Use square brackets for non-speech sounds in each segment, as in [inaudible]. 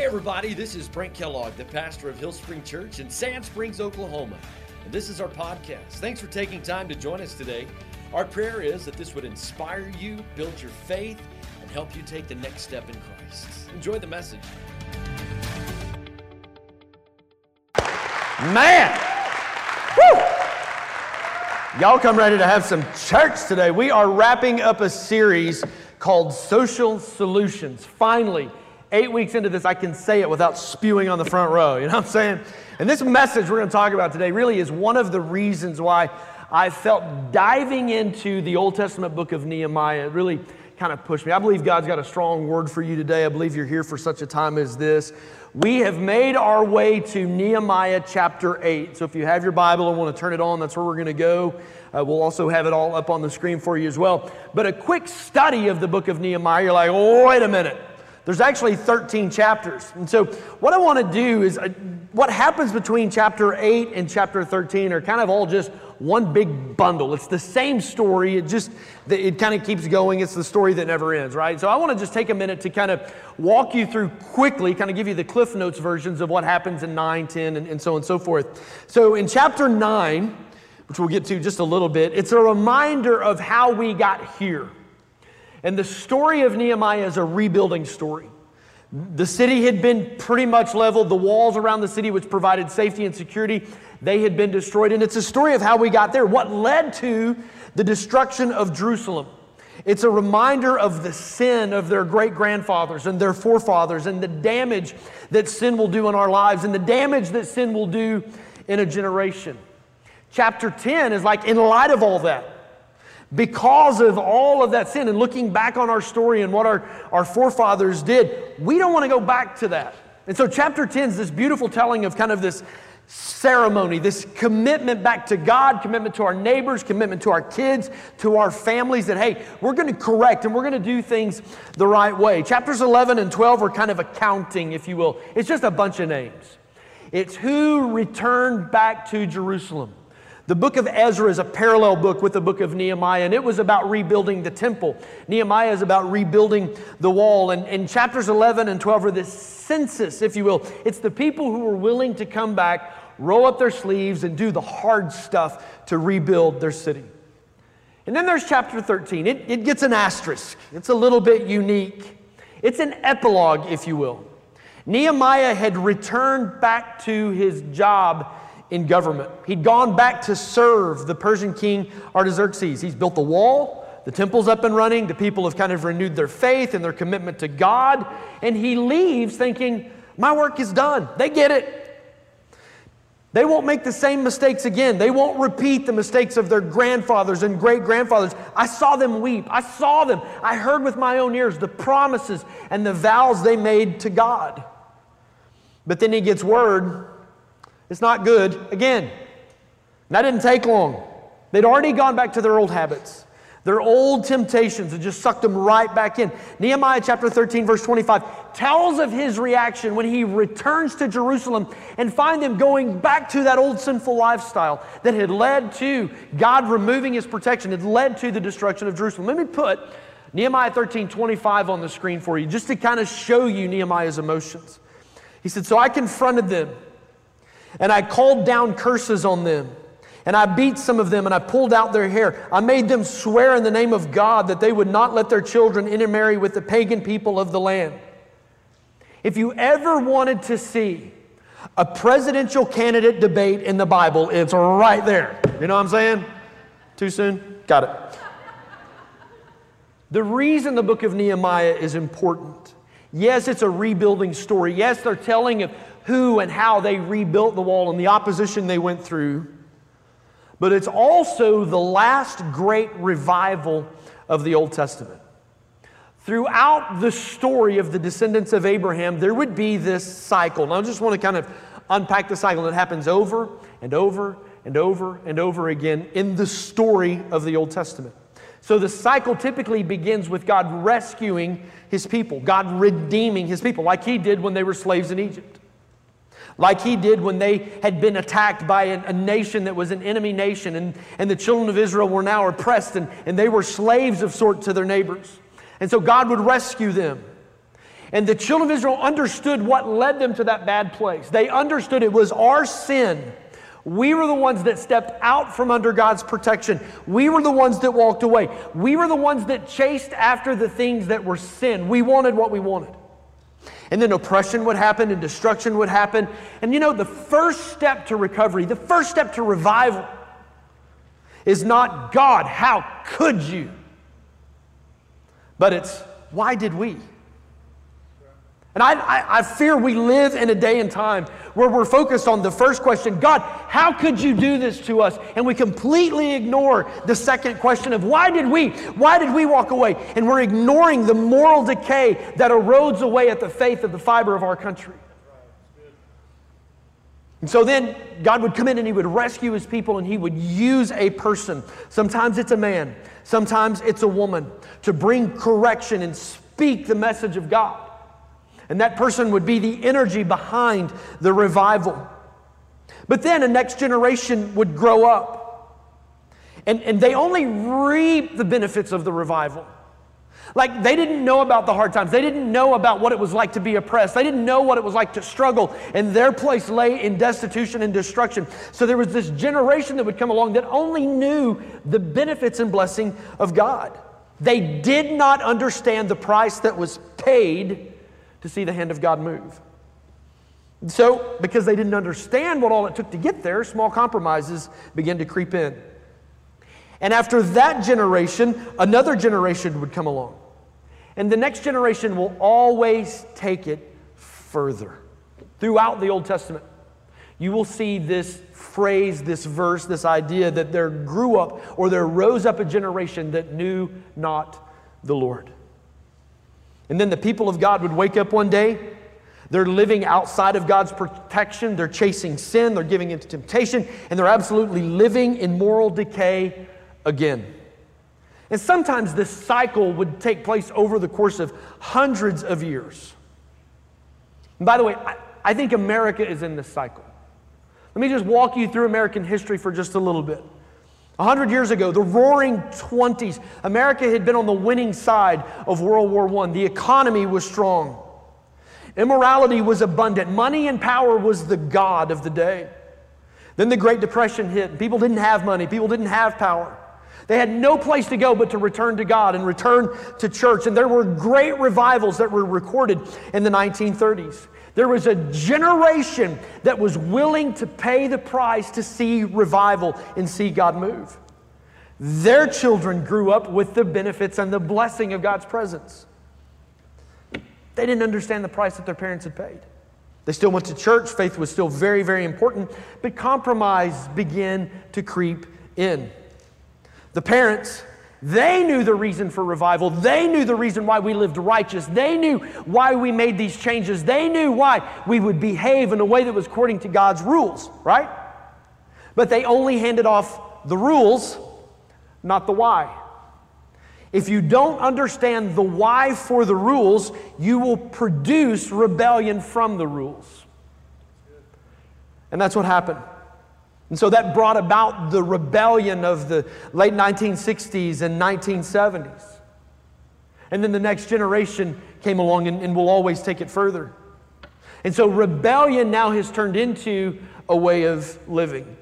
Hey, everybody, this is Brent Kellogg, the pastor of Hill Spring Church in Sand Springs, Oklahoma. And this is our podcast. Thanks for taking time to join us today. Our prayer is that this would inspire you, build your faith, and help you take the next step in Christ. Enjoy the message. Man! Woo! Y'all come ready to have some church today. We are wrapping up a series called Social Solutions. Finally, eight weeks into this, I can say it without spewing on the front row. You know what I'm saying? And this message we're going to talk about today really is one of the reasons why I felt diving into the Old Testament book of Nehemiah really kind of pushed me. I believe God's got a strong word for you today. I believe you're here for such a time as this. We have made our way to Nehemiah chapter 8. So if you have your Bible and want to turn it on, that's where we're going to go. Uh, we'll also have it all up on the screen for you as well. But a quick study of the book of Nehemiah, you're like, oh, wait a minute. There's actually 13 chapters. And so, what I want to do is, uh, what happens between chapter 8 and chapter 13 are kind of all just one big bundle. It's the same story. It just, it kind of keeps going. It's the story that never ends, right? So I want to just take a minute to kind of walk you through quickly, kind of give you the Cliff Notes versions of what happens in 9, 10, and, and so on and so forth. So in chapter 9, which we'll get to just a little bit, it's a reminder of how we got here. And the story of Nehemiah is a rebuilding story. The city had been pretty much leveled. The walls around the city, which provided safety and security, they had been destroyed. And it's a story of how we got there, what led to the destruction of Jerusalem. It's a reminder of the sin of their great grandfathers and their forefathers and the damage that sin will do in our lives and the damage that sin will do in a generation. Chapter 10 is like, in light of all that, because of all of that sin and looking back on our story and what our, our forefathers did, we don't want to go back to that. And so, chapter 10 is this beautiful telling of kind of this ceremony, this commitment back to God, commitment to our neighbors, commitment to our kids, to our families that, hey, we're going to correct and we're going to do things the right way. Chapters 11 and 12 are kind of accounting, if you will. It's just a bunch of names. It's who returned back to Jerusalem. The book of Ezra is a parallel book with the book of Nehemiah, and it was about rebuilding the temple. Nehemiah is about rebuilding the wall. And, and chapters 11 and 12 are this census, if you will. It's the people who were willing to come back, roll up their sleeves, and do the hard stuff to rebuild their city. And then there's chapter 13. It, it gets an asterisk, it's a little bit unique. It's an epilogue, if you will. Nehemiah had returned back to his job in government. He'd gone back to serve the Persian king Artaxerxes. He's built the wall, the temple's up and running, the people have kind of renewed their faith and their commitment to God, and he leaves thinking, My work is done. They get it. They won't make the same mistakes again. They won't repeat the mistakes of their grandfathers and great grandfathers. I saw them weep. I saw them. I heard with my own ears the promises and the vows they made to God. But then he gets word it's not good. Again, that didn't take long. They'd already gone back to their old habits. Their old temptations had just sucked them right back in. Nehemiah chapter 13, verse 25 tells of his reaction when he returns to Jerusalem and find them going back to that old sinful lifestyle that had led to God removing his protection, had led to the destruction of Jerusalem. Let me put Nehemiah 13, 25 on the screen for you, just to kind of show you Nehemiah's emotions. He said, So I confronted them and I called down curses on them. And I beat some of them and I pulled out their hair. I made them swear in the name of God that they would not let their children intermarry with the pagan people of the land. If you ever wanted to see a presidential candidate debate in the Bible, it's right there. You know what I'm saying? Too soon? Got it. The reason the book of Nehemiah is important yes, it's a rebuilding story. Yes, they're telling of who and how they rebuilt the wall and the opposition they went through. But it's also the last great revival of the Old Testament. Throughout the story of the descendants of Abraham, there would be this cycle. And I just want to kind of unpack the cycle that happens over and over and over and over again in the story of the Old Testament. So the cycle typically begins with God rescuing his people, God redeeming his people, like he did when they were slaves in Egypt like he did when they had been attacked by a, a, nation that was an enemy nation, and, and the children of Israel were now oppressed, and, and they were slaves of sort to their neighbors. And so God would rescue them. And the children of Israel understood what led them to that bad place. They understood it was our sin. We were the ones that stepped out from under God's protection. We were the ones that walked away. We were the ones that chased after the things that were sin. We wanted what we wanted. And then oppression would happen and destruction would happen. And you know, the first step to recovery, the first step to revival is not God, how could you? But it's why did we? And I, I, I, fear we live in a day and time where we're focused on the first question God, how could you do this to us? And we completely ignore the second question of why did we? Why did we walk away? And we're ignoring the moral decay that erodes away at the faith of the fiber of our country. And so then God would come in and He would rescue His people and He would use a person. Sometimes it's a man, sometimes it's a woman to bring correction and speak the message of God. And that person would be the energy behind the revival. But then a next generation would grow up. And, and they only reap the benefits of the revival. Like they didn't know about the hard times. They didn't know about what it was like to be oppressed. They didn't know what it was like to struggle. And their place lay in destitution and destruction. So there was this generation that would come along that only knew the benefits and blessing of God. They did not understand the price that was paid to see the hand of God move. So, because they didn't understand what all it took to get there, small compromises began to creep in. And after that generation, another generation would come along. And the next generation will always take it further. Throughout the Old Testament, you will see this phrase, this verse, this idea that there grew up or there rose up a generation that knew not the Lord. And then the people of God would wake up one day. They're living outside of God's protection. They're chasing sin. They're giving into temptation. And they're absolutely living in moral decay again. And sometimes this cycle would take place over the course of hundreds of years. And by the way, I, I think America is in this cycle. Let me just walk you through American history for just a little bit. A hundred years ago, the roaring 20s, America had been on the winning side of World War I. The economy was strong. Immorality was abundant. Money and power was the God of the day. Then the Great Depression hit. People didn't have money, people didn't have power. They had no place to go but to return to God and return to church. And there were great revivals that were recorded in the 1930s. There was a generation that was willing to pay the price to see revival and see God move. Their children grew up with the benefits and the blessing of God's presence. They didn't understand the price that their parents had paid. They still went to church, faith was still very, very important, but compromise began to creep in. The parents they knew the reason for revival. They knew the reason why we lived righteous. They knew why we made these changes. They knew why we would behave in a way that was according to God's rules, right? But they only handed off the rules, not the why. If you don't understand the why for the rules, you will produce rebellion from the rules. And that's what happened. And so that brought about the rebellion of the late 1960s and 1970s. And then the next generation came along and, and will always take it further. And so rebellion now has turned into a way of living.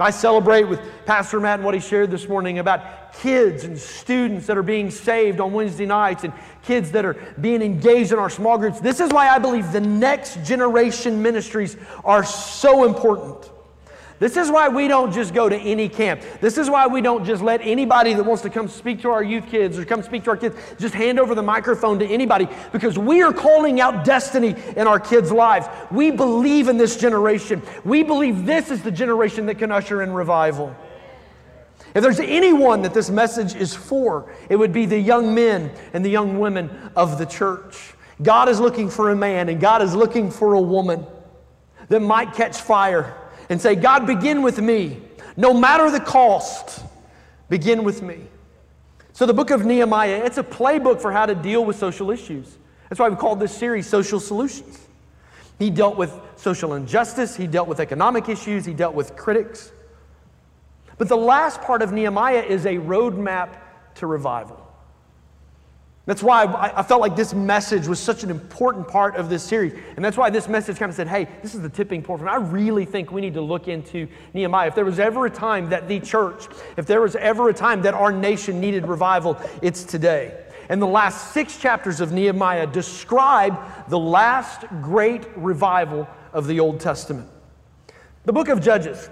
I celebrate with Pastor Matt and what he shared this morning about kids and students that are being saved on Wednesday nights and kids that are being engaged in our small groups. This is why I believe the next generation ministries are so important. This is why we don't just go to any camp. This is why we don't just let anybody that wants to come speak to our youth kids or come speak to our kids just hand over the microphone to anybody because we are calling out destiny in our kids' lives. We believe in this generation. We believe this is the generation that can usher in revival. If there's anyone that this message is for, it would be the young men and the young women of the church. God is looking for a man and God is looking for a woman that might catch fire and say, God, begin with me. No matter the cost, begin with me. So, the book of Nehemiah, it's a playbook for how to deal with social issues. That's why we called this series Social Solutions. He dealt with social injustice, he dealt with economic issues, he dealt with critics. But the last part of Nehemiah is a roadmap to revival. That's why I, felt like this message was such an important part of this series. And that's why this message kind of said, hey, this is the tipping point. I really think we need to look into Nehemiah. If there was ever a time that the church, if there was ever a time that our nation needed revival, it's today. And the last six chapters of Nehemiah describe the last great revival of the Old Testament. The book of Judges,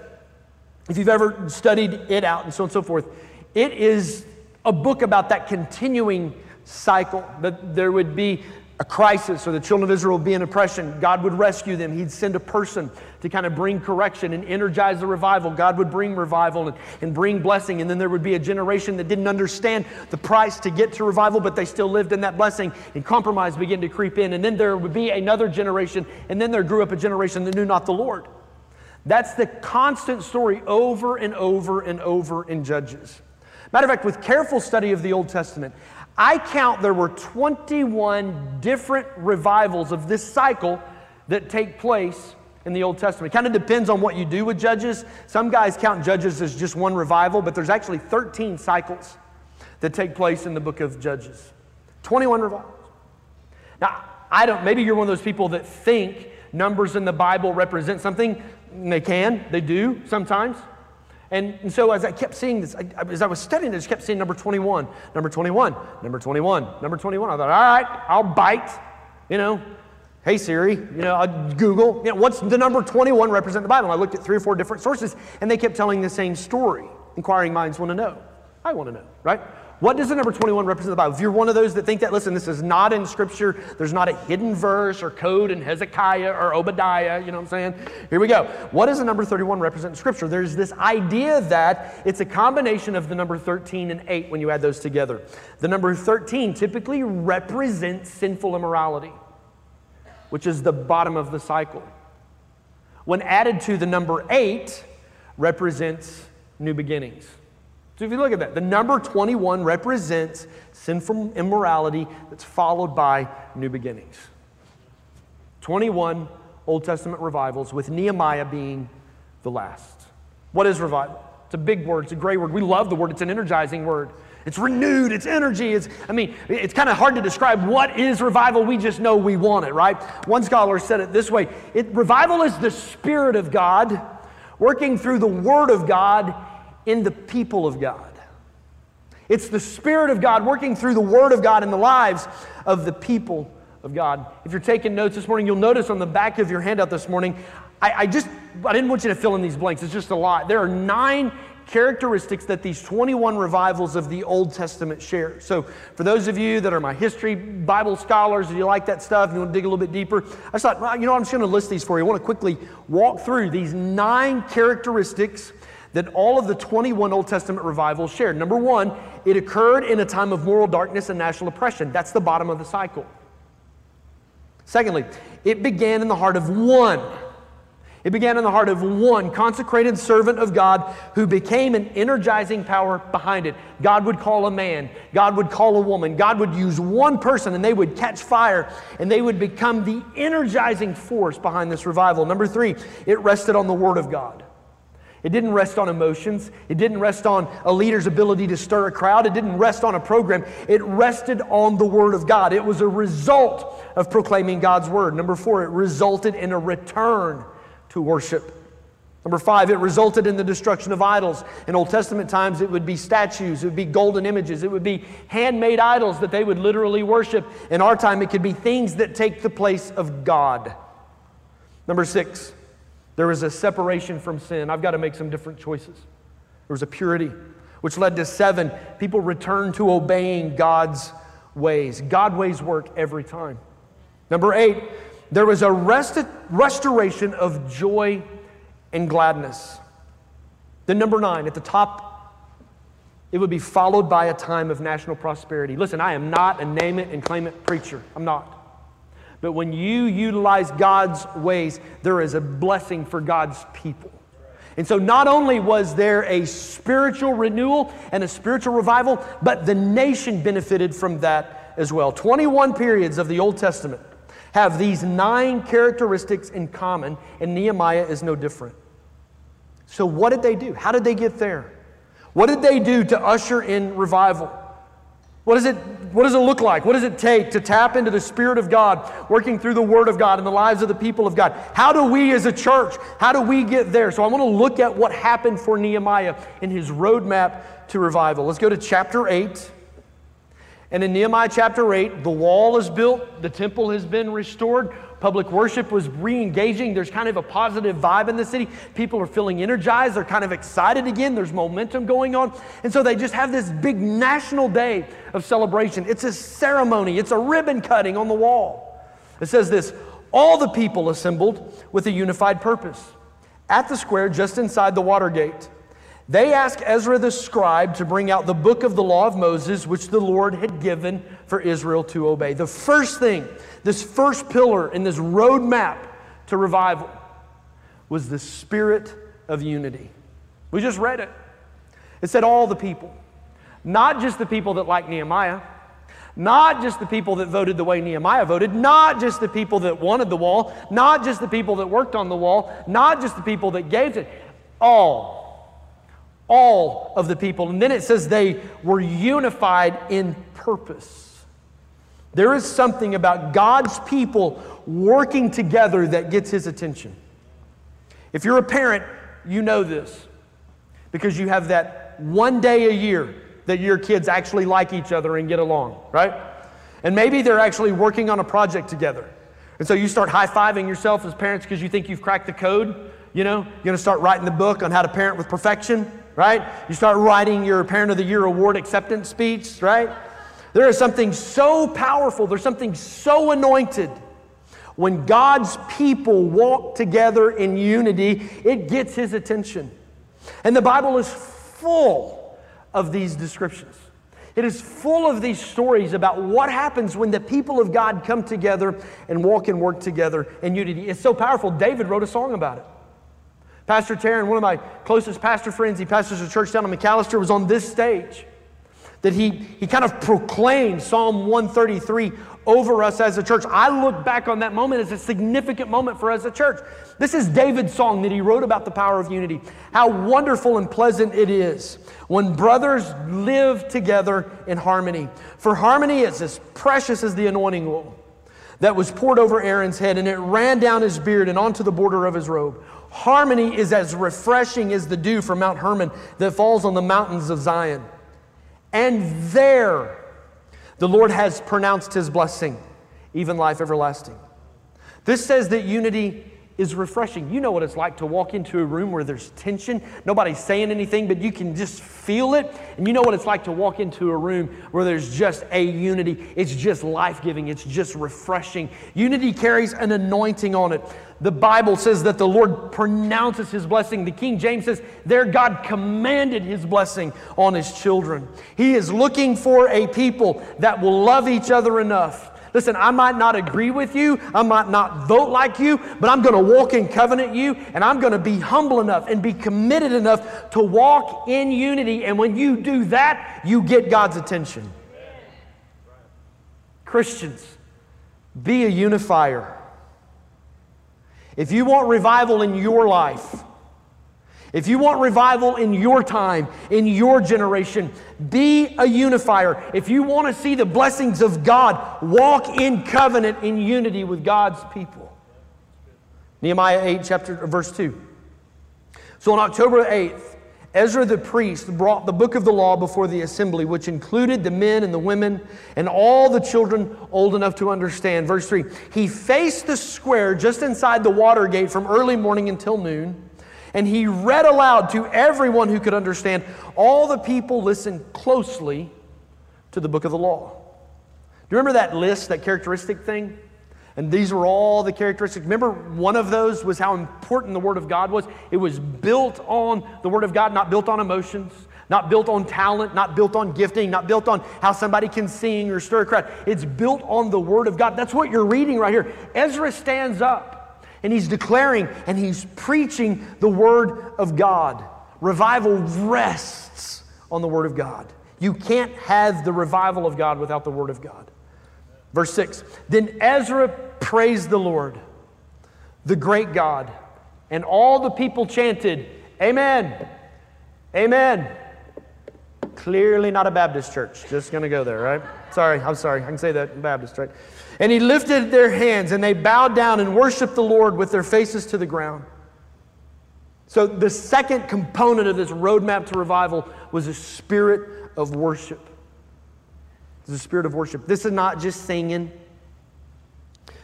if you've ever studied it out and so on and so forth, it is a book about that continuing cycle, that there would be a crisis or the children of Israel would be in oppression. God would rescue them. He'd send a person to kind of bring correction and energize the revival. God would bring revival and, and bring blessing. And then there would be a generation that didn't understand the price to get to revival, but they still lived in that blessing. And compromise began to creep in. And then there would be another generation. And then there grew up a generation that knew not the Lord. That's the constant story over and over and over in Judges. Matter of fact, with careful study of the Old Testament, I count there were 21 different revivals of this cycle that take place in the Old Testament. It kind of depends on what you do with Judges. Some guys count Judges as just one revival, but there's actually 13 cycles that take place in the book of Judges. 21 revivals. Now, I don't, maybe you're one of those people that think numbers in the Bible represent something. They can, they do sometimes. And, and, so as I kept seeing this, I, as I was studying, I just kept seeing number 21, number 21, number 21, number 21. I thought, all right, I'll bite, you know. Hey Siri, you know, I'll Google, you know, what's the number 21 represent the Bible? And I looked at three or four different sources, and they kept telling the same story. Inquiring minds want to know. I want to know, right? What does the number 21 represent in the Bible? If you're one of those that think that, listen, this is not in Scripture, there's not a hidden verse or code in Hezekiah or Obadiah, you know what I'm saying? Here we go. What does the number 31 represent in Scripture? There's this idea that it's a combination of the number 13 and 8 when you add those together. The number 13 typically represents sinful immorality, which is the bottom of the cycle. When added to the number 8, represents new beginnings. So if you look at that, the number 21 represents sinful immorality that's followed by new beginnings. 21 Old Testament revivals, with Nehemiah being the last. What is revival? It's a big word, it's a great word. We love the word, it's an energizing word. It's renewed, it's energy. It's, I mean, it's kind of hard to describe what is revival. We just know we want it, right? One scholar said it this way it, Revival is the Spirit of God working through the Word of God in the people of God. It's the Spirit of God working through the Word of God in the lives of the people of God. If you're taking notes this morning, you'll notice on the back of your handout this morning, I, I just, I didn't want you to fill in these blanks. It's just a lot. There are nine characteristics that these 21 revivals of the Old Testament share. So, for those of you that are my history Bible scholars, if you like that stuff, you want to dig a little bit deeper, I just thought, well, you know, I'm just going to list these for you. I want to quickly walk through these nine characteristics that all of the 21 Old Testament revivals shared. Number one, it occurred in a time of moral darkness and national oppression. That's the bottom of the cycle. Secondly, it began in the heart of one. It began in the heart of one consecrated servant of God who became an energizing power behind it. God would call a man, God would call a woman, God would use one person and they would catch fire and they would become the energizing force behind this revival. Number three, it rested on the Word of God. It didn't rest on emotions. It didn't rest on a leader's ability to stir a crowd. It didn't rest on a program. It rested on the Word of God. It was a result of proclaiming God's Word. Number four, it resulted in a return to worship. Number five, it resulted in the destruction of idols. In Old Testament times, it would be statues, it would be golden images, it would be handmade idols that they would literally worship. In our time, it could be things that take the place of God. Number six, there was a separation from sin. I've got to make some different choices. There was a purity, which led to seven. People returned to obeying God's ways. God ways work every time. Number eight, there was a rest- restoration of joy and gladness. Then, number nine, at the top, it would be followed by a time of national prosperity. Listen, I am not a name it and claim it preacher. I'm not. But when you utilize God's ways, there is a blessing for God's people. And so, not only was there a spiritual renewal and a spiritual revival, but the nation benefited from that as well. 21 periods of the Old Testament have these nine characteristics in common, and Nehemiah is no different. So, what did they do? How did they get there? What did they do to usher in revival? What is it? What does it look like? What does it take to tap into the Spirit of God, working through the Word of God in the lives of the people of God? How do we as a church, how do we get there? So I want to look at what happened for Nehemiah in his roadmap to revival. Let's go to chapter 8. And in Nehemiah chapter 8, the wall is built, the temple has been restored, public worship was re engaging. There's kind of a positive vibe in the city. People are feeling energized, they're kind of excited again, there's momentum going on. And so they just have this big national day of celebration. It's a ceremony, it's a ribbon cutting on the wall. It says this All the people assembled with a unified purpose at the square just inside the water gate. They asked Ezra the scribe to bring out the book of the law of Moses, which the Lord had given for Israel to obey. The first thing, this first pillar in this roadmap to revival, was the spirit of unity. We just read it. It said all the people, not just the people that like Nehemiah, not just the people that voted the way Nehemiah voted, not just the people that wanted the wall, not just the people that worked on the wall, not just the people that gave it, all all of the people. And then it says they were unified in purpose. There is something about God's people working together that gets his attention. If you're a parent, you know this because you have that one day a year that your kids actually like each other and get along, right? And maybe they're actually working on a project together. And so you start high fiving yourself as parents because you think you've cracked the code. You know, you're going to start writing the book on how to parent with perfection right? You start writing your Parent of the Year award acceptance speech, right? There is something so powerful, there's something so anointed. When God's people walk together in unity, it gets his attention. And the Bible is full of these descriptions. It is full of these stories about what happens when the people of God come together and walk and work together in unity. It's so powerful. David wrote a song about it. Pastor Taryn, one of my closest pastor friends, he pastors a church down in McAlester, was on this stage. That he, he kind of proclaimed Psalm 133 over us as a church. I look back on that moment as a significant moment for us as a church. This is David's song that he wrote about the power of unity. How wonderful and pleasant it is when brothers live together in harmony. For harmony is as precious as the anointing oil that was poured over Aaron's head, and it ran down his beard and onto the border of his robe. Harmony is as refreshing as the dew from Mount Hermon that falls on the mountains of Zion. And there, the Lord has pronounced his blessing, even life everlasting. This says that unity is refreshing. You know what it's like to walk into a room where there's tension, nobody's saying anything, but you can just feel it. And you know what it's like to walk into a room where there's just a unity. It's just life giving, it's just refreshing. Unity carries an anointing on it. The Bible says that the Lord pronounces his blessing. The King James says, there God commanded his blessing on his children. He is looking for a people that will love each other enough Listen, I might not agree with you, I might not vote like you, but I'm going to walk in covenant you, and I'm going to be humble enough and be committed enough to walk in unity. And when you do that, you get God's attention. Christians, be a unifier. If you want revival in your life, if you want revival in your time, in your generation, be a unifier. If you want to see the blessings of God, walk in covenant, in unity with God's people. Nehemiah 8, chapter, verse 2. So on October 8th, Ezra the priest brought the book of the law before the assembly, which included the men and the women and all the children old enough to understand. Verse 3 He faced the square just inside the water gate from early morning until noon and he read aloud to everyone who could understand. All the people listened closely to the book of the law. Do you remember that list, that characteristic thing? And these were all the characteristics. Remember, one of those was how important the Word of God was. It was built on the Word of God, not built on emotions, not built on talent, not built on gifting, not built on how somebody can sing or stir a crowd. It's built on the Word of God. That's what you're reading right here. Ezra stands up and he's declaring and he's preaching the Word of God. Revival rests on the Word of God. You can't have the revival of God without the Word of God. Verse 6 Then Ezra praised the Lord, the great God, and all the people chanted, Amen, Amen. Clearly not a Baptist church. Just to go there, right? Sorry, I'm sorry. I can say that in Baptist, right? And he lifted their hands, and they bowed down and worshiped the Lord with their faces to the ground. So, the second component of this roadmap to revival was a spirit of worship. A spirit of worship. This is not just singing.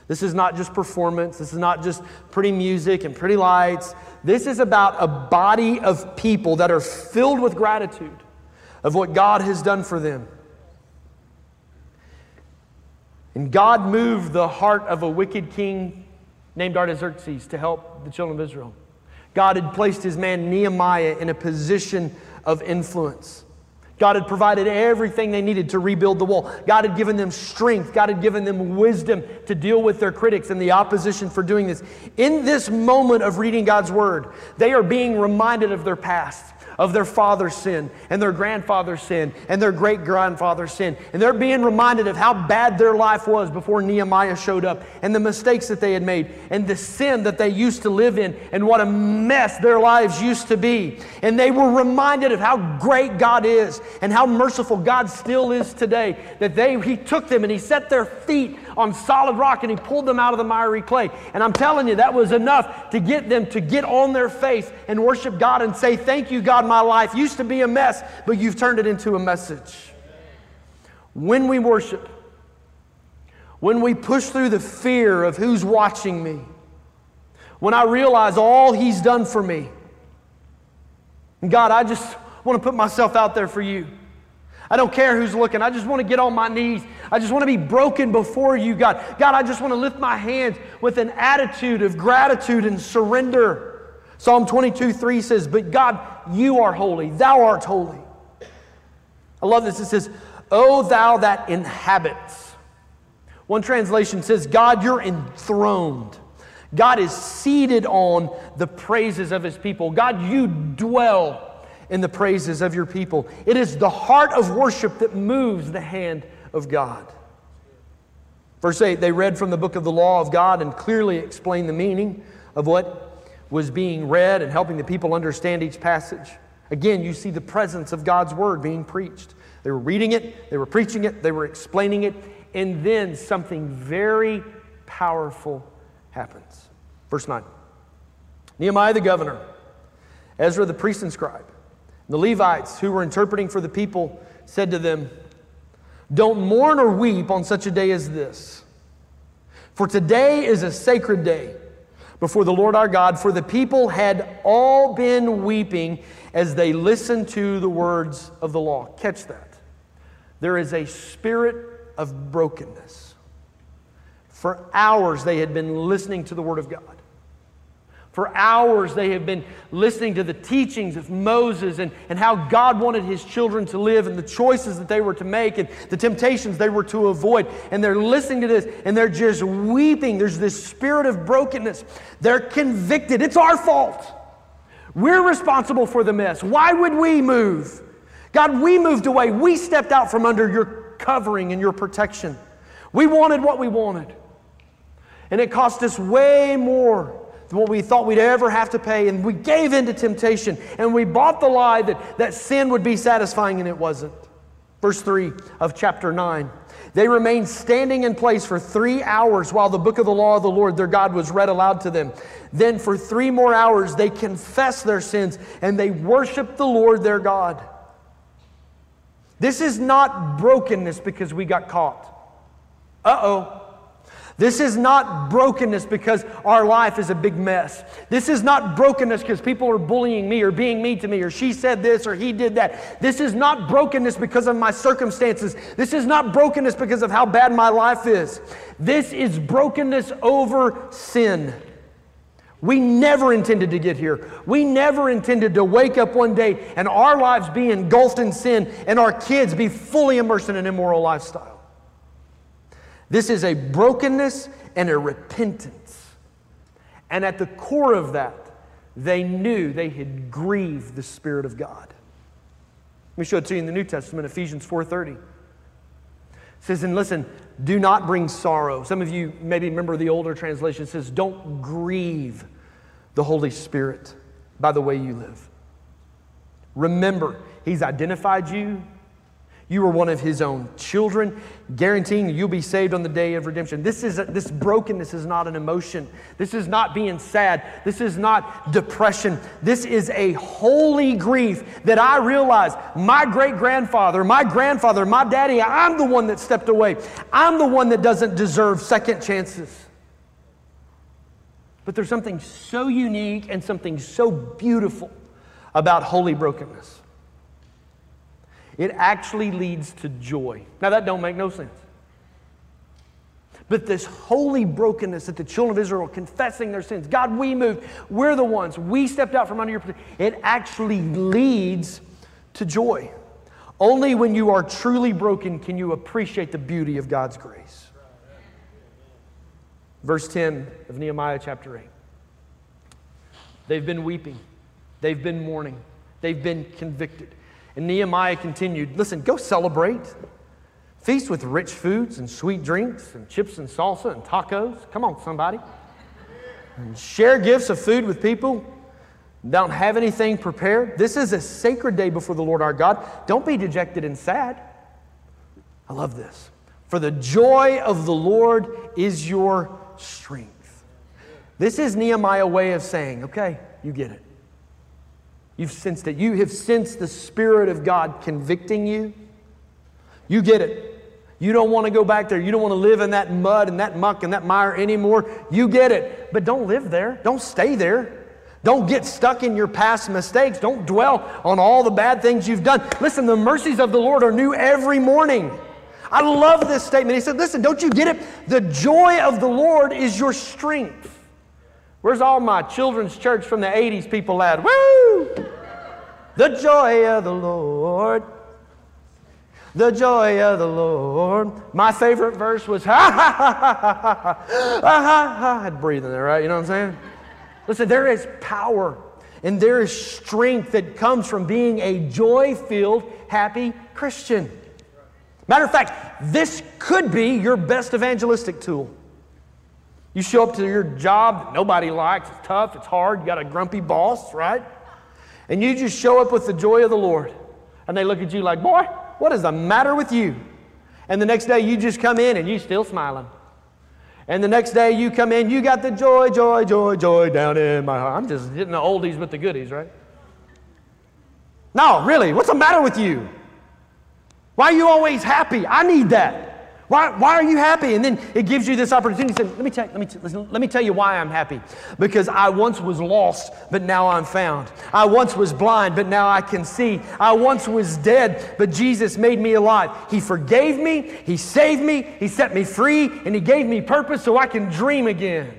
This is not just performance. This is not just pretty music and pretty lights. This is about a body of people that are filled with gratitude of what God has done for them. And God moved the heart of a wicked king named Artaxerxes to help the children of Israel. God had placed his man Nehemiah in a position of influence. God had provided everything they needed to rebuild the wall. God had given them strength. God had given them wisdom to deal with their critics and the opposition for doing this. In this moment of reading God's word, they are being reminded of their past of their father's sin and their grandfather's sin and their great grandfather's sin. And they're being reminded of how bad their life was before Nehemiah showed up and the mistakes that they had made and the sin that they used to live in and what a mess their lives used to be. And they were reminded of how great God is and how merciful God still is today. That they, He took them and He set their feet on solid rock and he pulled them out of the miry clay. And I'm telling you, that was enough to get them to get on their face and worship God and say, Thank you, God, my life used to be a mess, but you've turned it into a message. When we worship, when we push through the fear of who's watching me, when I realize all He's done for me, God, I just want to put myself out there for you. I don't care who's looking. I just want to get on my knees. I just want to be broken before you, God. God, I just want to lift my hands with an attitude of gratitude and surrender. Psalm 22 3 says, But God, you are holy. Thou art holy. I love this. It says, O thou that inhabits. One translation says, God, you're enthroned. God is seated on the praises of his people. God, you dwell in the praises of your people. It is the heart of worship that moves the hand of God. Verse 8, they read from the book of the law of God and clearly explained the meaning of what was being read and helping the people understand each passage. Again, you see the presence of God's word being preached. They were reading it, they were preaching it, they were explaining it, and then something very powerful happens. Verse 9 Nehemiah the governor, Ezra the priest and scribe, the Levites who were interpreting for the people said to them, Don't mourn or weep on such a day as this. For today is a sacred day before the Lord our God, for the people had all been weeping as they listened to the words of the law. Catch that. There is a spirit of brokenness. For hours they had been listening to the word of God. For hours, they have been listening to the teachings of Moses and, and how God wanted his children to live and the choices that they were to make and the temptations they were to avoid. And they're listening to this and they're just weeping. There's this spirit of brokenness. They're convicted. It's our fault. We're responsible for the mess. Why would we move? God, we moved away. We stepped out from under your covering and your protection. We wanted what we wanted. And it cost us way more what we thought we'd ever have to pay. And we gave in to temptation and we bought the lie that, that sin would be satisfying and it wasn't. Verse 3 of chapter 9. They remained standing in place for three hours while the book of the law of the Lord their God was read aloud to them. Then for three more hours they confessed their sins and they worshiped the Lord their God. This is not brokenness because we got caught. Uh oh. This is not brokenness because our life is a big mess. This is not brokenness because people are bullying me or being mean to me or she said this or he did that. This is not brokenness because of my circumstances. This is not brokenness because of how bad my life is. This is brokenness over sin. We never intended to get here. We never intended to wake up one day and our lives be engulfed in sin and our kids be fully immersed in an immoral lifestyle. This is a brokenness and a repentance. And at the core of that, they knew they had grieved the Spirit of God. Let me show it to you in the New Testament, Ephesians 4:30. It says, and listen, do not bring sorrow. Some of you maybe remember the older translation says, don't grieve the Holy Spirit by the way you live. Remember, He's identified you, You are one of his own children, guaranteeing you'll be saved on the day of redemption. This, is a, this brokenness is not an emotion. This is not being sad. This is not depression. This is a holy grief that I realize my great grandfather, my grandfather, my daddy, I'm the one that stepped away. I'm the one that doesn't deserve second chances. But there's something so unique and something so beautiful about holy brokenness. It actually leads to joy. Now that don't make no sense. But this holy brokenness that the children of Israel confessing their sins, God, we moved, we're the ones, we stepped out from under your. It actually leads to joy. Only when you are truly broken can you appreciate the beauty of God's grace. Verse 10 of Nehemiah chapter 8. They've been weeping, they've been mourning, they've been convicted. And Nehemiah continued listen, go celebrate. Feast with rich foods and sweet drinks and chips and salsa and tacos. Come on, somebody. And share gifts of food with people. Don't have anything prepared. This is a sacred day before the Lord our God. Don't be dejected and sad. I love this. For the joy of the Lord is your strength. This is Nehemiah's way of saying, okay, you get it. You've sensed it. You have sensed the Spirit of God convicting you. You get it. You don't want to go back there. You don't want to live in that mud and that muck and that mire anymore. You get it. But don't live there. Don't stay there. Don't get stuck in your past mistakes. Don't dwell on all the bad things you've done. Listen, the mercies of the Lord are new every morning. I love this statement. He said, Listen, don't you get it? The joy of the Lord is your strength. Where's all my children's church from the 80s people at? Woo! The joy of the Lord. The joy of the Lord. My favorite verse was ha ha ha ha ha ha ha ha. I had breathe in there, right? You know what I'm saying? Listen, there is power and there is strength that comes from being a joy filled, happy Christian. Matter of fact, this could be your best evangelistic tool. You show up to your job that nobody likes, it's tough, it's hard, you got a grumpy boss, right? And you just show up with the joy of the Lord. And they look at you like, boy, what is the matter with you? And the next day you just come in and you still smiling. And the next day you come in, you got the joy, joy, joy, joy down in my heart. I'm just getting the oldies with the goodies, right? No, really, what's the matter with you? Why are you always happy? I need that. Why, why are you happy? And then it gives you this opportunity to let me, tell, let, me, listen, let me tell you why I'm happy. Because I once was lost, but now I'm found. I once was blind, but now I can see. I once was dead, but Jesus made me alive. He forgave me, He saved me, He set me free, and He gave me purpose so I can dream again.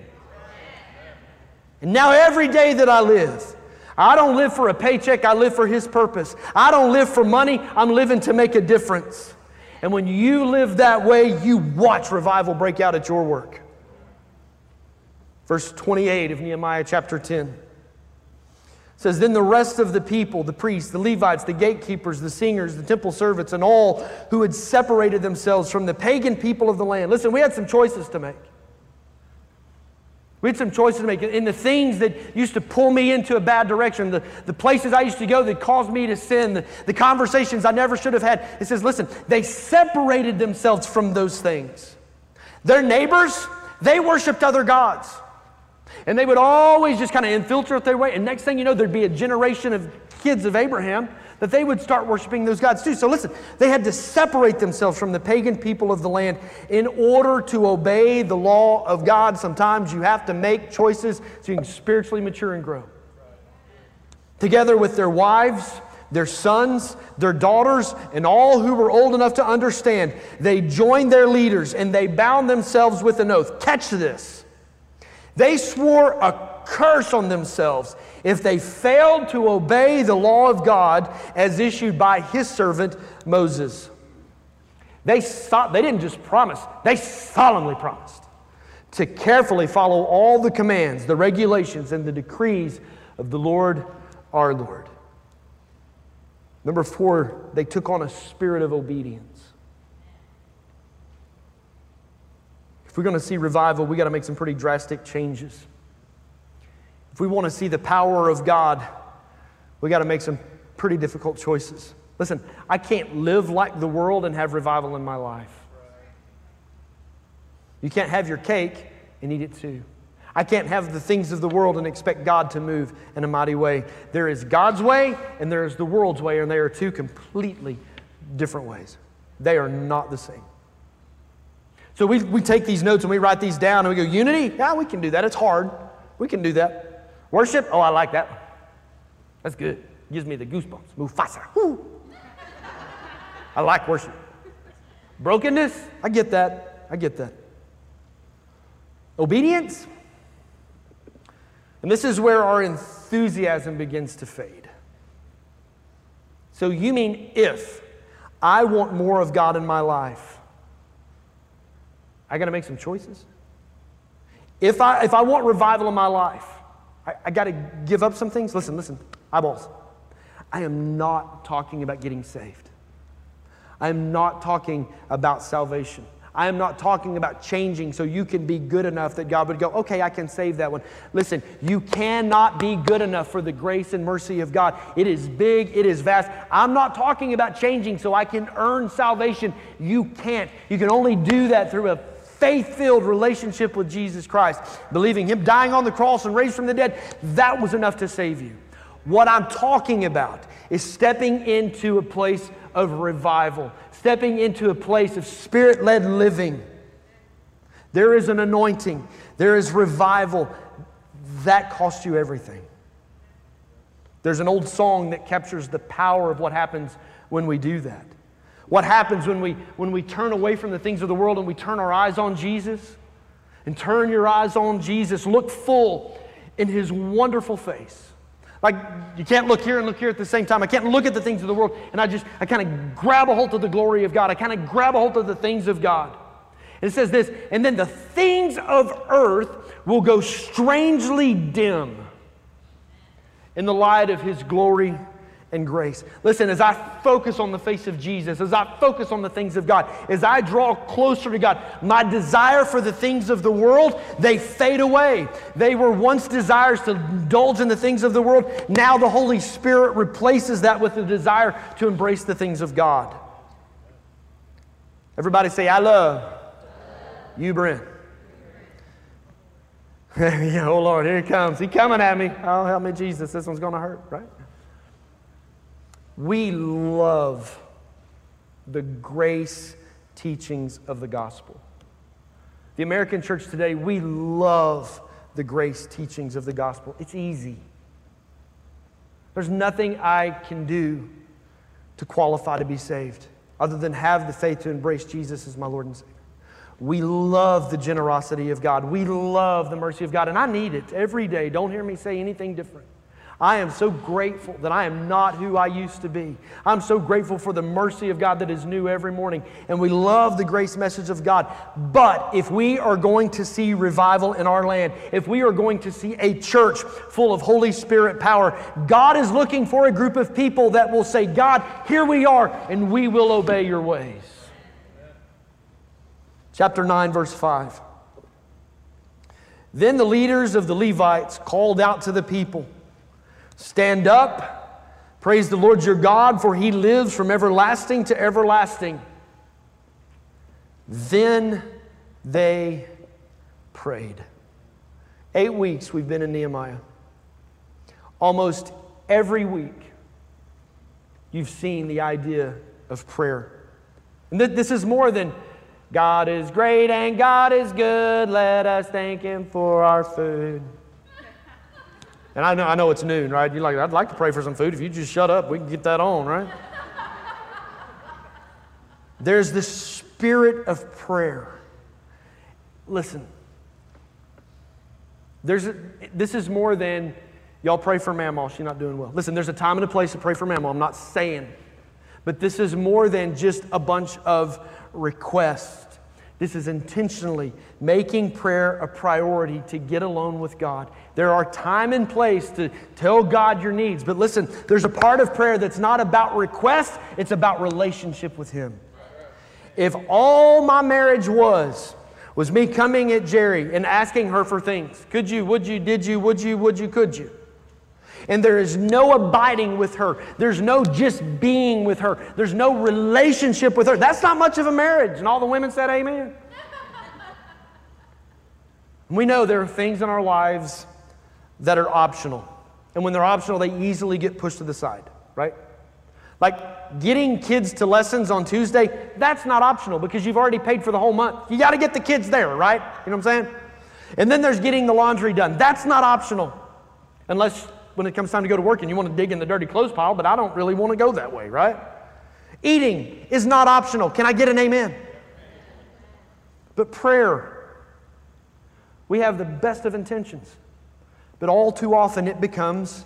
And now every day that I live, I don't live for a paycheck, I live for His purpose. I don't live for money, I'm living to make a difference. And when you live that way, you watch revival break out at your work. Verse 28 of Nehemiah chapter 10 says, Then the rest of the people, the priests, the Levites, the gatekeepers, the singers, the temple servants, and all who had separated themselves from the pagan people of the land. Listen, we had some choices to make. We had some choices to make. And the things that used to pull me into a bad direction, the, the places I used to go that caused me to sin, the, the conversations I never should have had. It says, listen, they separated themselves from those things. Their neighbors, they worshiped other gods. And they would always just kind of infiltrate their way. And next thing you know, there'd be a generation of kids of Abraham that they would start worshiping those gods too. So listen, they had to separate themselves from the pagan people of the land in order to obey the law of God. Sometimes you have to make choices so you can spiritually mature and grow. Together with their wives, their sons, their daughters, and all who were old enough to understand, they joined their leaders and they bound themselves with an oath. Catch this. They swore a curse on themselves if they failed to obey the law of God as issued by his servant Moses. They, so, they didn't just promise, they solemnly promised to carefully follow all the commands, the regulations, and the decrees of the Lord our Lord. Number four, they took on a spirit of obedience. If we're going to see revival, we got to make some pretty drastic changes. If we want to see the power of God, we got to make some pretty difficult choices. Listen, I can't live like the world and have revival in my life. You can't have your cake and eat it too. I can't have the things of the world and expect God to move in a mighty way. There is God's way and there is the world's way, and they are two completely different ways. They are not the same. So we, we take these notes and we write these down and we go, Unity? Yeah, we can do that. It's hard. We can do that. Worship? Oh, I like that. That's good. Gives me the goosebumps. Mufasa. I like worship. Brokenness? I get that. I get that. Obedience? And this is where our enthusiasm begins to fade. So, you mean if I want more of God in my life, I got to make some choices? If I, if I want revival in my life, I, I got to give up some things? Listen, listen, eyeballs. I am not talking about getting saved. I am not talking about salvation. I am not talking about changing so you can be good enough that God would go, okay, I can save that one. Listen, you cannot be good enough for the grace and mercy of God. It is big, it is vast. I'm not talking about changing so I can earn salvation. You can't. You can only do that through a faith filled relationship with Jesus Christ, believing Him dying on the cross and raised from the dead. That was enough to save you. What I'm talking about is stepping into a place of revival, stepping into a place of spirit led living. There is an anointing, there is revival. That costs you everything. There's an old song that captures the power of what happens when we do that. What happens when we, when we turn away from the things of the world and we turn our eyes on Jesus? And turn your eyes on Jesus. Look full in his wonderful face. Like you can't look here and look here at the same time. I can't look at the things of the world and I just, I kind of grab a hold of the glory of God. I kind of grab a hold of the things of God. And it says this, and then the things of earth will go strangely dim in the light of his glory and grace. Listen, as I focus on the face of Jesus, as I focus on the things of God, as I draw closer to God, my desire for the things of the world, they fade away. They were once desires to indulge in the things of the world. Now the Holy Spirit replaces that with the desire to embrace the things of God. Everybody say, I love you, Brent. [laughs] yeah, oh Lord, here he comes. He coming at me. Oh, help me, Jesus. This one's going to hurt, right? We love the grace teachings of the gospel. The American church today, we love the grace teachings of the gospel. It's easy. There's nothing I can do to qualify to be saved other than have the faith to embrace Jesus as my Lord and Savior. We love the generosity of God. We love the mercy of God, and I need it every day. Don't hear me say anything different. I am so grateful that I am not who I used to be. I'm so grateful for the mercy of God that is new every morning. And we love the grace message of God. But if we are going to see revival in our land, if we are going to see a church full of Holy Spirit power, God is looking for a group of people that will say, God, here we are, and we will obey your ways. Chapter 9, verse 5. Then the leaders of the Levites called out to the people. Stand up, praise the Lord your God, for he lives from everlasting to everlasting. Then they prayed. Eight weeks we've been in Nehemiah. Almost every week, you've seen the idea of prayer. And this is more than God is great and God is good. Let us thank Him for our food. And I know, I know it's noon, right? You're like, I'd like to pray for some food. If you just shut up, we can get that on, right? There's this spirit of prayer. Listen, there's a, this is more than y'all pray for Mamaw, she's not doing well. Listen, there's a time and a place to pray for Mamaw. I'm not saying. But this is more than just a bunch of requests. This is intentionally making prayer a priority to get alone with God. There are time and place to tell God your needs, but listen, there's a part of prayer that's not about request, it's about relationship with Him. If all my marriage was, was me coming at Jerry and asking her for things, could you, would you, did you, would you, would you, could you? and there is no abiding with her. There's no just being with her. There's no relationship with her. That's not much of a marriage. And all the women said, Amen. [laughs] we know there are things in our lives that are optional. And when they're optional, they easily get pushed to the side, right? Like getting kids to lessons on Tuesday, that's not optional because you've already paid for the whole month. You got to get the kids there, right? You know what I'm saying? And then there's getting the laundry done. That's not optional. Unless when it comes time to go to work and you want to dig in the dirty clothes pile, but I don't really want to go that way, right? Eating is not optional. Can I get an amen? But prayer, we have the best of intentions, but all too often it becomes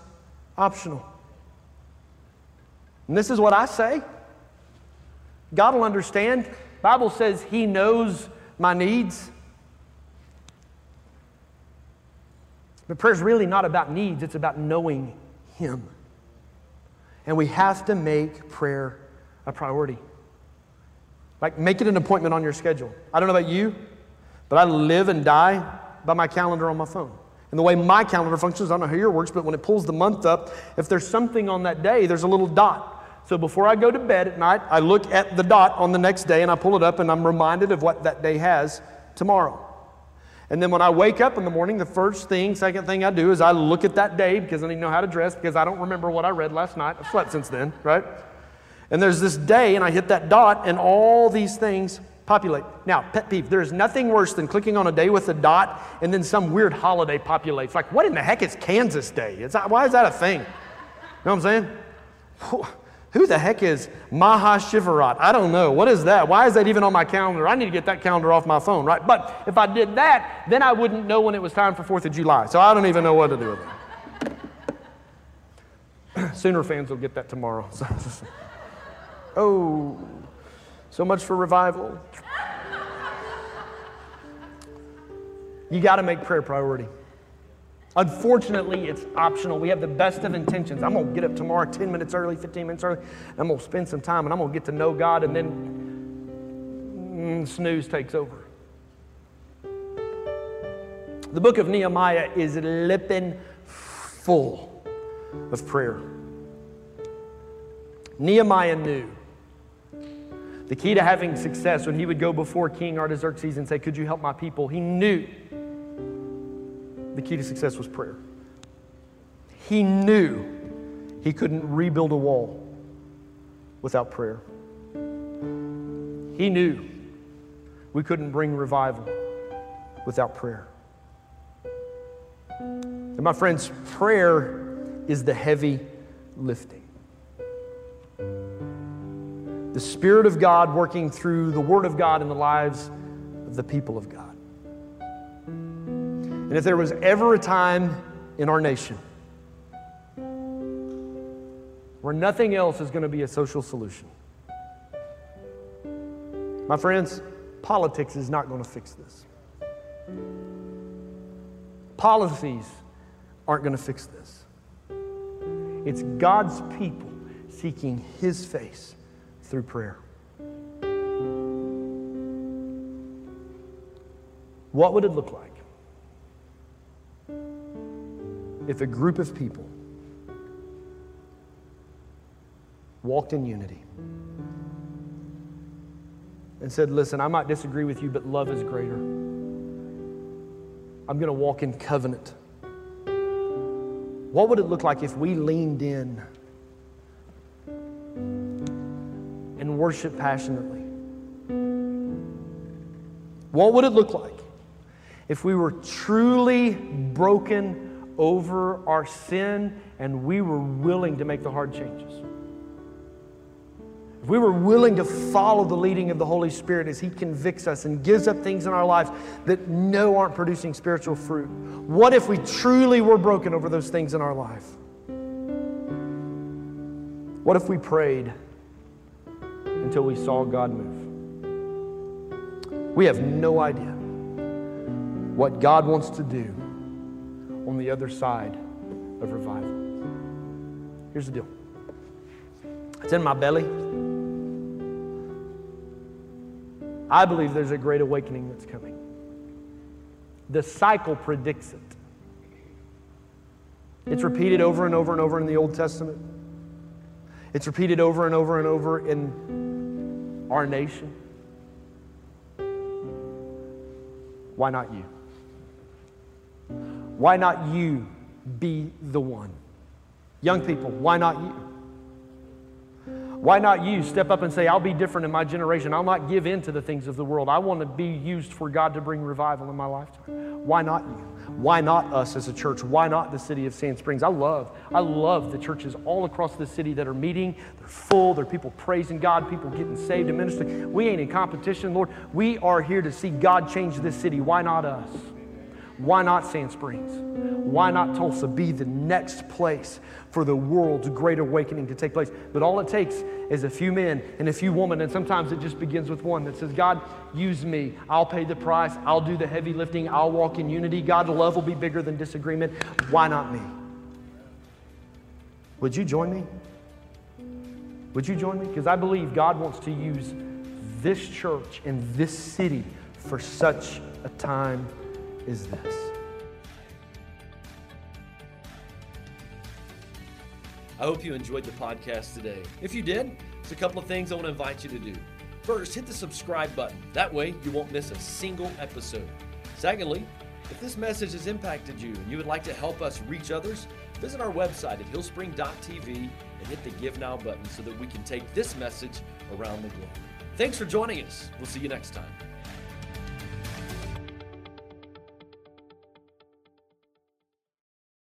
optional. And this is what I say. God will understand. Bible says he knows my needs. But prayer is really not about needs, it's about knowing him. And we have to make prayer a priority. Like, make it an appointment on your schedule. I don't know about you, but I live and die by my calendar on my phone. And the way my calendar functions, I don't know how yours works, but when it pulls the month up, if there's something on that day, there's a little dot. So before I go to bed at night, I look at the dot on the next day and I pull it up and I'm reminded of what that day has tomorrow. And then when I wake up in the morning, the first thing, second thing I do is I look at that day because I need to know how to dress because I don't remember what I read last night. I've slept since then, right? And there's this day and I hit that dot and all these things populate. Now, pet peeve, there's nothing worse than clicking on a day with a dot and then some weird holiday populates. Like, what in the heck is Kansas Day? It's, why is that a thing? You know what I'm saying? Who the heck is Maha Shivarat? I don't know. What is that? Why is that even on my calendar? I need to get that calendar off my phone, right? But if I did that, then I wouldn't know when it was time for 4th of July. So I don't even know what to do with it. [coughs] Sooner fans will get that tomorrow. [laughs] [laughs] oh, so much for revival. You got to make prayer priority. Unfortunately, it's optional. We have the best of intentions. I'm going to get up tomorrow 10 minutes early, 15 minutes early. I'm going to spend some time and I'm going to get to know God, and then mm, snooze takes over. The book of Nehemiah is lipping full of prayer. Nehemiah knew the key to having success when he would go before King Artaxerxes and say, Could you help my people? He knew the key to success was prayer. He knew he couldn't rebuild a wall without prayer. He knew we couldn't bring revival without prayer. And my friends, prayer is the heavy lifting. The Spirit of God working through the Word of God in the lives of the people of God. And if there was ever a time in our nation where nothing else is going to be a social solution, my friends, politics is not going to fix this. Policies aren't going to fix this. It's God's people seeking His face through prayer. What would it look like if a group of people walked in unity and said, Listen, I might disagree with you, but love is greater. I'm going to walk in covenant. What would it look like if we leaned in and worshiped passionately? What would it look like if we were truly broken over our sin and we were willing to make the hard changes. If we were willing to follow the leading of the Holy Spirit as He convicts us and gives up things in our lives that no aren't producing spiritual fruit, what if we truly were broken over those things in our life? What if we prayed until we saw God move? We have no idea what God wants to do on the other side of revival. Here's the deal it's in my belly. I believe there's a great awakening that's coming. The cycle predicts it. It's repeated over and over and over in the Old Testament. It's repeated over and over and over in our nation. Why not you? Why not you be the one? Young people, why not you? Why not you step up and say, I'll be different in my generation. I'll not give in to the things of the world. I want to be used for God to bring revival in my lifetime. Why not you? Why not us as a church? Why not the city of Sand Springs? I love, I love the churches all across the city that are meeting. They're full. There are people praising God, people getting saved and ministering. We ain't in competition, Lord. We are here to see God change this city. Why not us? Why not Sand Springs? Why not Tulsa be the next place for the world's great awakening to take place? But all it takes is a few men and a few women, and sometimes it just begins with one that says, God, use me. I'll pay the price. I'll do the heavy lifting. I'll walk in unity. God, love will be bigger than disagreement. Why not me? Would you join me? Would you join me? Because I believe God wants to use this church and this city for such a time is this. I hope you enjoyed the podcast today. If you did, there's a couple of things I want to invite you to do. First, hit the subscribe button. That way, you won't miss a single episode. Secondly, if this message has impacted you and you would like to help us reach others, visit our website at hillspring.tv and hit the Give Now button so that we can take this message around the globe. Thanks for joining us. We'll see you next time.